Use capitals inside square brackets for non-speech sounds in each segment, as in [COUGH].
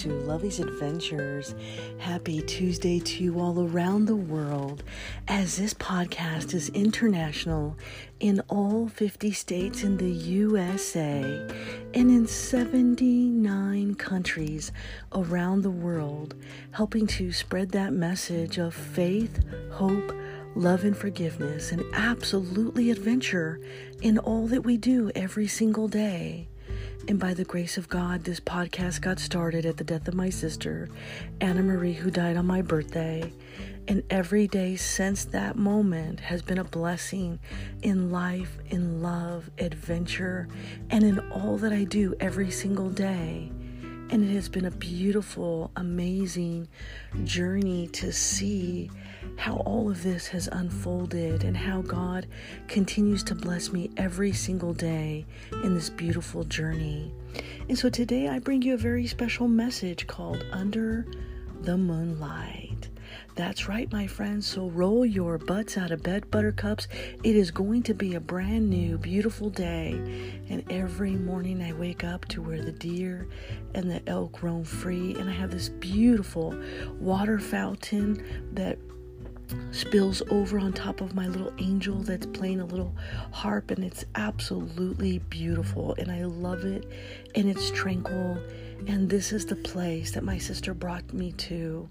to Lovey's Adventures. Happy Tuesday to you all around the world, as this podcast is international in all 50 states in the USA and in 79 countries around the world, helping to spread that message of faith, hope, love, and forgiveness, and absolutely adventure in all that we do every single day. And by the grace of God, this podcast got started at the death of my sister, Anna Marie, who died on my birthday. And every day since that moment has been a blessing in life, in love, adventure, and in all that I do every single day. And it has been a beautiful, amazing journey to see how all of this has unfolded and how God continues to bless me every single day in this beautiful journey. And so today I bring you a very special message called Under the Moonlight. That's right, my friends. So roll your butts out of bed, buttercups. It is going to be a brand new, beautiful day. And every morning I wake up to where the deer and the elk roam free. And I have this beautiful water fountain that spills over on top of my little angel that's playing a little harp and it's absolutely beautiful and I love it and it's tranquil and this is the place that my sister brought me to.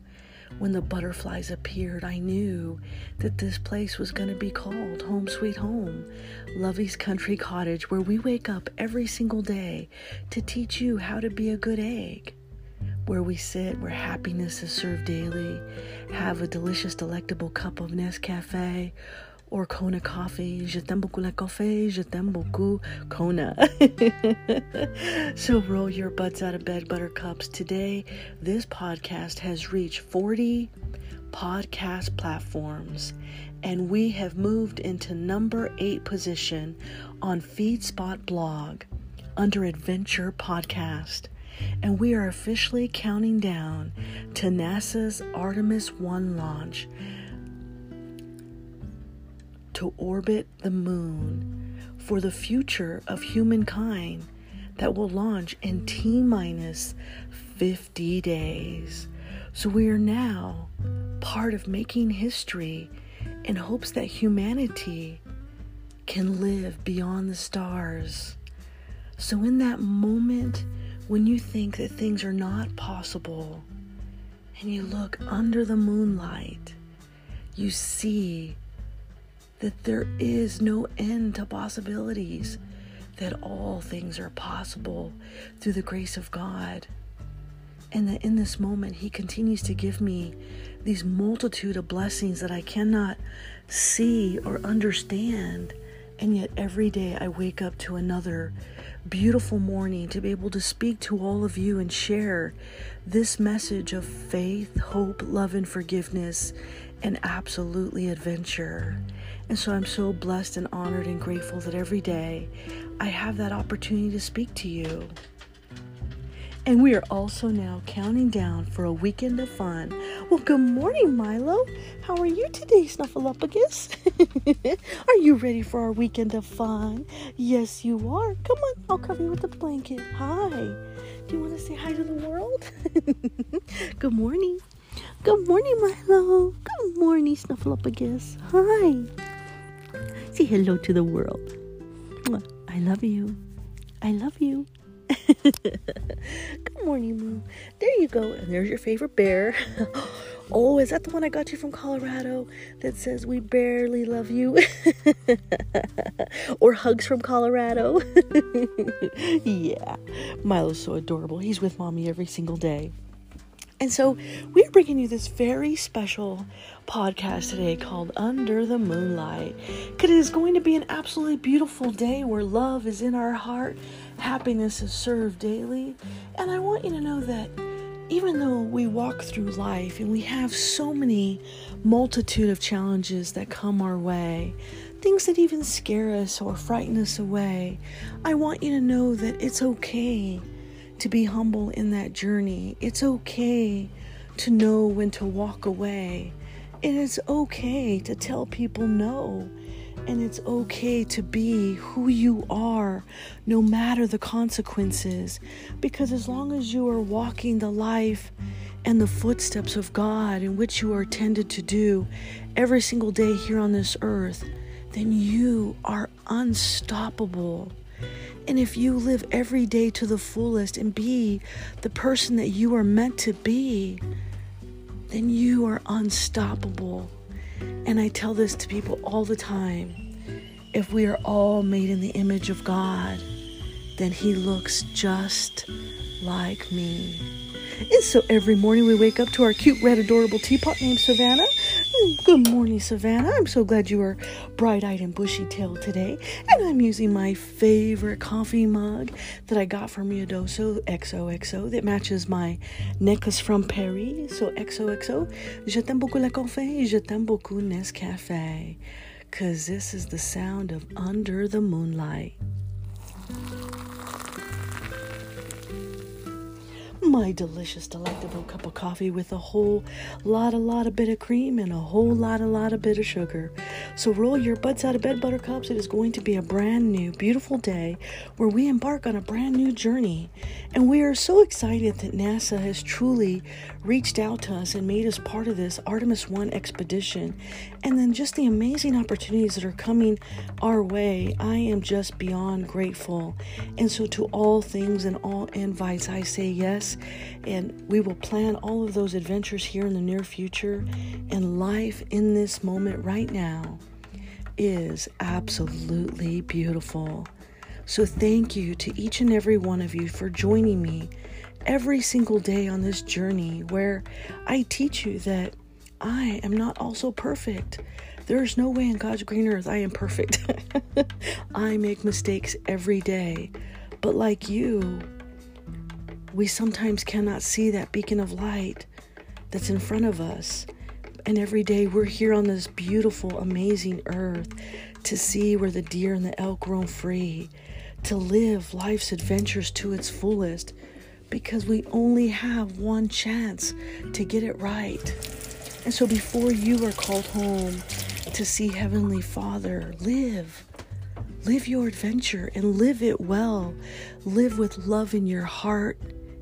When the butterflies appeared I knew that this place was going to be called home sweet home Lovey's country cottage where we wake up every single day to teach you how to be a good egg where we sit, where happiness is served daily, have a delicious, delectable cup of Nescafe or Kona coffee. Je t'aime beaucoup la café, je t'aime beaucoup Kona. [LAUGHS] so roll your butts out of bed, buttercups. Today, this podcast has reached 40 podcast platforms and we have moved into number eight position on FeedSpot blog under Adventure Podcast and we are officially counting down to NASA's Artemis 1 launch to orbit the moon for the future of humankind that will launch in T minus 50 days. So we are now part of making history in hopes that humanity can live beyond the stars. So, in that moment, when you think that things are not possible and you look under the moonlight, you see that there is no end to possibilities, that all things are possible through the grace of God. And that in this moment, He continues to give me these multitude of blessings that I cannot see or understand. And yet, every day I wake up to another beautiful morning to be able to speak to all of you and share this message of faith, hope, love, and forgiveness, and absolutely adventure. And so I'm so blessed and honored and grateful that every day I have that opportunity to speak to you. And we are also now counting down for a weekend of fun. Well, good morning, Milo. How are you today, Snuffleupagus? [LAUGHS] are you ready for our weekend of fun? Yes, you are. Come on, I'll cover you with a blanket. Hi. Do you want to say hi to the world? [LAUGHS] good morning. Good morning, Milo. Good morning, Snuffleupagus. Hi. Say hello to the world. I love you. I love you. [LAUGHS] Good morning, Moo. There you go. And there's your favorite bear. [LAUGHS] oh, is that the one I got you from Colorado that says we barely love you? [LAUGHS] or hugs from Colorado? yeah. Milo's so adorable. He's with mommy every single day. And so we're bringing you this very special podcast today called Under the Moonlight. Because it is going to be an absolutely beautiful day where love is in our heart, happiness is served daily. And I want you to know that even though we walk through life and we have so many multitude of challenges that come our way, things that even scare us or frighten us away, I want you to know that it's okay to be humble in that journey. It's okay to know when to walk away. It is okay to tell people no. And it's okay to be who you are, no matter the consequences. Because as long as you are walking the life and the footsteps of God in which you are tended to do every single day here on this earth, then you are unstoppable. And if you live every day to the fullest and be the person that you are meant to be, then you are unstoppable. And I tell this to people all the time. If we are all made in the image of God, then He looks just like me. And so every morning we wake up to our cute, red, adorable teapot named Savannah. Hmm. Good morning, Savannah. I'm so glad you are bright eyed and bushy tailed today. And I'm using my favorite coffee mug that I got from Miodoso XOXO that matches my necklace from Paris. So XOXO, je t'aime beaucoup le café, je t'aime beaucoup Nescafe. Because this is the sound of Under the Moonlight. My delicious, delectable cup of coffee with a whole lot, a lot of bit of cream and a whole lot, a lot of bit of sugar. So roll your butts out of bed, buttercups. It is going to be a brand new, beautiful day where we embark on a brand new journey. And we are so excited that NASA has truly reached out to us and made us part of this Artemis 1 expedition. And then just the amazing opportunities that are coming our way. I am just beyond grateful. And so to all things and all invites, I say yes and we will plan all of those adventures here in the near future. And life in this moment right now is absolutely beautiful. So, thank you to each and every one of you for joining me every single day on this journey where I teach you that I am not also perfect. There is no way in God's green earth I am perfect. [LAUGHS] I make mistakes every day. But like you, we sometimes cannot see that beacon of light that's in front of us. And every day we're here on this beautiful, amazing earth to see where the deer and the elk roam free, to live life's adventures to its fullest, because we only have one chance to get it right. And so before you are called home to see Heavenly Father, live. Live your adventure and live it well. Live with love in your heart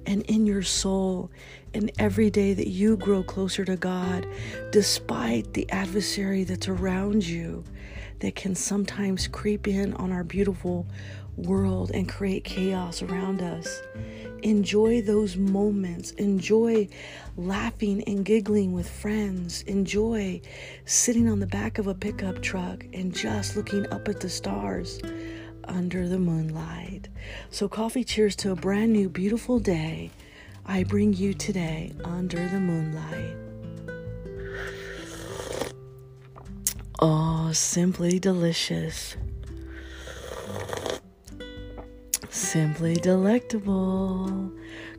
and in your soul. And every day that you grow closer to God, despite the adversary that's around you that can sometimes creep in on our beautiful world and create chaos around us. Enjoy those moments. Enjoy laughing and giggling with friends. Enjoy sitting on the back of a pickup truck and just looking up at the stars under the moonlight. So, coffee cheers to a brand new, beautiful day. I bring you today under the moonlight. Oh, simply delicious. Simply delectable.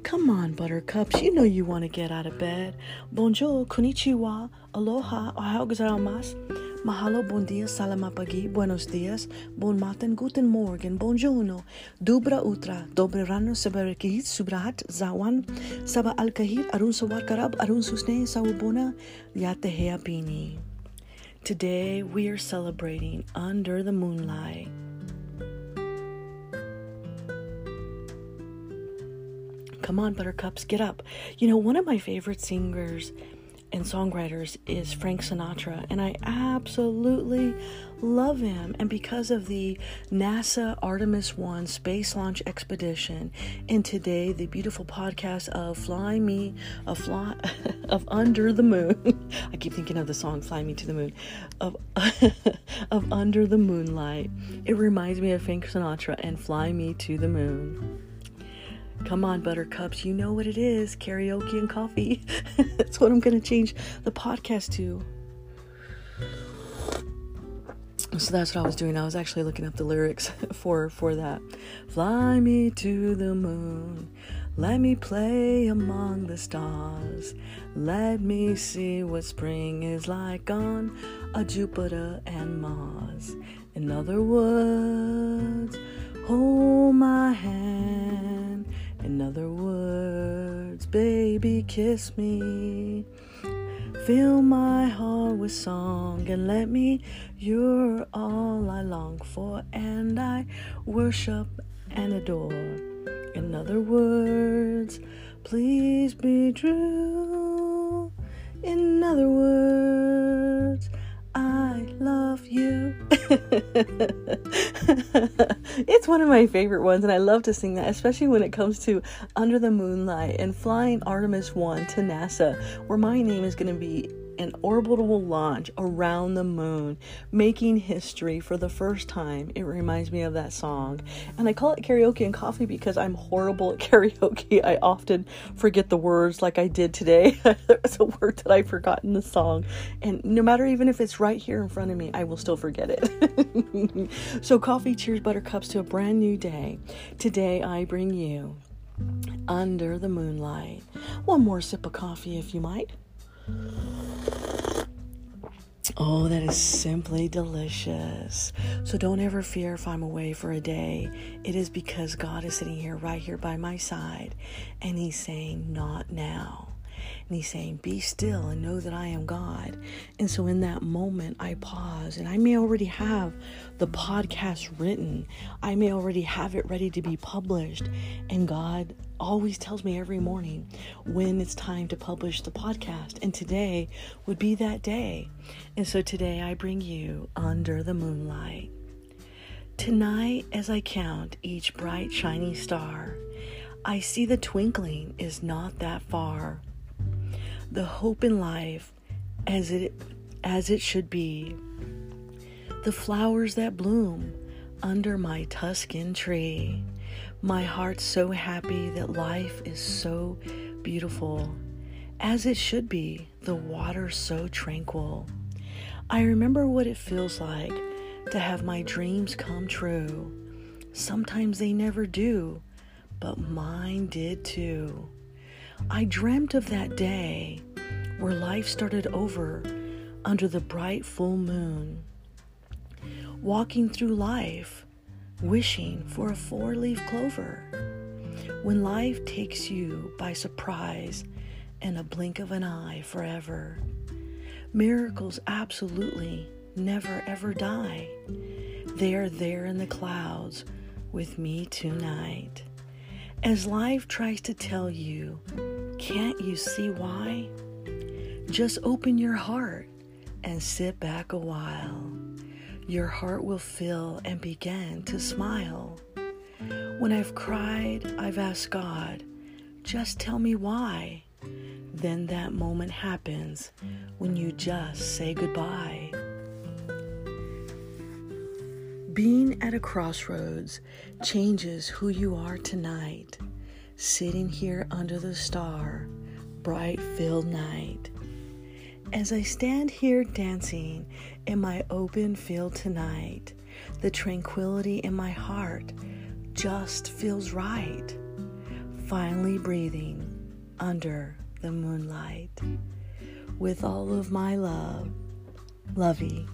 Come on, buttercups. You know you want to get out of bed. Bonjour, konnichiwa, aloha, ohayou gozaimasu. Mahalo, bon dia, salamapagi, buenos dias, bon matin, guten morgen, bonjourno, dubra utra, dobre rano, sabarakihit, subrahat, zawan, saba alkahit, arun sawar karab, arun susne, sawubona, yatehea bini. Today we are celebrating under the moonlight. Come on, buttercups, get up. You know, one of my favorite singers and songwriters is Frank Sinatra, and I absolutely love him. And because of the NASA Artemis 1 space launch expedition, and today the beautiful podcast of Fly Me, of Fly, [LAUGHS] of Under the Moon. [LAUGHS] I keep thinking of the song Fly Me to the Moon, of, [LAUGHS] of Under the Moonlight. It reminds me of Frank Sinatra and Fly Me to the Moon. Come on, buttercups, you know what it is karaoke and coffee. [LAUGHS] that's what I'm going to change the podcast to. So that's what I was doing. I was actually looking up the lyrics [LAUGHS] for for that. Fly me to the moon. Let me play among the stars. Let me see what spring is like on a Jupiter and Mars. In other words, hold my hand in other words, baby, kiss me. Fill my heart with song and let me, you're all I long for, and I worship and adore. In other words, please be true. In other words, [LAUGHS] it's one of my favorite ones, and I love to sing that, especially when it comes to Under the Moonlight and flying Artemis 1 to NASA, where my name is going to be an orbital launch around the moon, making history for the first time. It reminds me of that song. And I call it karaoke and coffee because I'm horrible at [LAUGHS] karaoke. I often forget the words like I did today. [LAUGHS] there was a word that I forgot in the song. And no matter even if it's right here in front of me, I will still forget it. [LAUGHS] so, coffee cheers buttercups to a brand new day. Today, I bring you under the moonlight. One more sip of coffee, if you might. Oh, that is simply delicious. So don't ever fear if I'm away for a day. It is because God is sitting here, right here by my side, and He's saying, Not now. And he's saying, Be still and know that I am God. And so in that moment, I pause and I may already have the podcast written, I may already have it ready to be published. And God always tells me every morning when it's time to publish the podcast. And today would be that day. And so today I bring you Under the Moonlight. Tonight, as I count each bright, shining star, I see the twinkling is not that far the hope in life as it as it should be. The flowers that bloom under my Tuscan tree. My heart's so happy that life is so beautiful, as it should be, the water so tranquil. I remember what it feels like to have my dreams come true. Sometimes they never do, but mine did too. I dreamt of that day where life started over under the bright full moon, walking through life wishing for a four leaf clover. When life takes you by surprise in a blink of an eye forever, miracles absolutely never ever die. They are there in the clouds with me tonight. As life tries to tell you, can't you see why? Just open your heart and sit back a while. Your heart will fill and begin to smile. When I've cried, I've asked God, just tell me why. Then that moment happens when you just say goodbye. Being at a crossroads changes who you are tonight. Sitting here under the star, bright filled night. As I stand here dancing in my open field tonight, the tranquility in my heart just feels right. Finally breathing under the moonlight. With all of my love, Lovey.